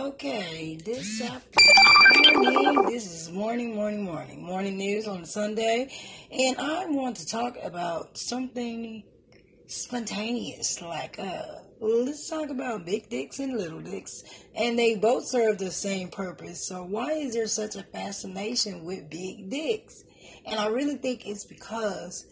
Okay, this afternoon, this is morning, morning, morning, morning news on Sunday, and I want to talk about something spontaneous, like uh, let's talk about big dicks and little dicks, and they both serve the same purpose. So why is there such a fascination with big dicks? And I really think it's because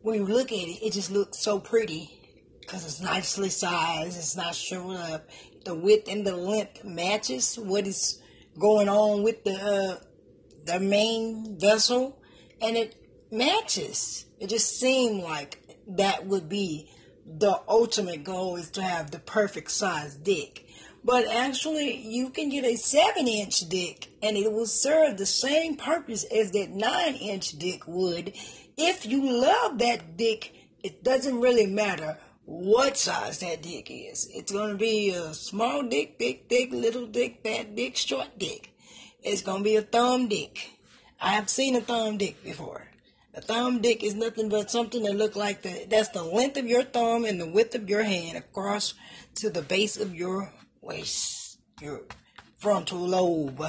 when you look at it, it just looks so pretty because it's nicely sized. It's not showing up. The width and the length matches what is going on with the uh, the main vessel, and it matches. It just seemed like that would be the ultimate goal is to have the perfect size dick. But actually, you can get a 7 inch dick and it will serve the same purpose as that 9 inch dick would. If you love that dick, it doesn't really matter what size that dick is. It's going to be a small dick, big dick, little dick, fat dick, short dick. It's going to be a thumb dick. I have seen a thumb dick before. A thumb dick is nothing but something that look like the that's the length of your thumb and the width of your hand across to the base of your waist, your frontal lobe.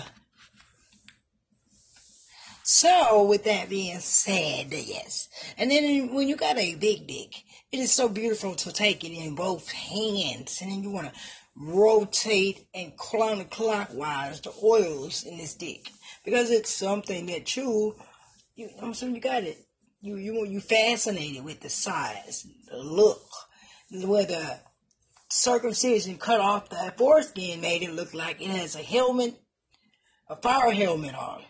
So, with that being said, yes. And then when you got a big dick, it is so beautiful to take it in both hands. And then you want to rotate and counterclockwise the oils in this dick. Because it's something that you you, I'm saying you got it. You you you fascinated with the size, the look, where the circumcision cut off the foreskin made it look like it has a helmet, a fire helmet on.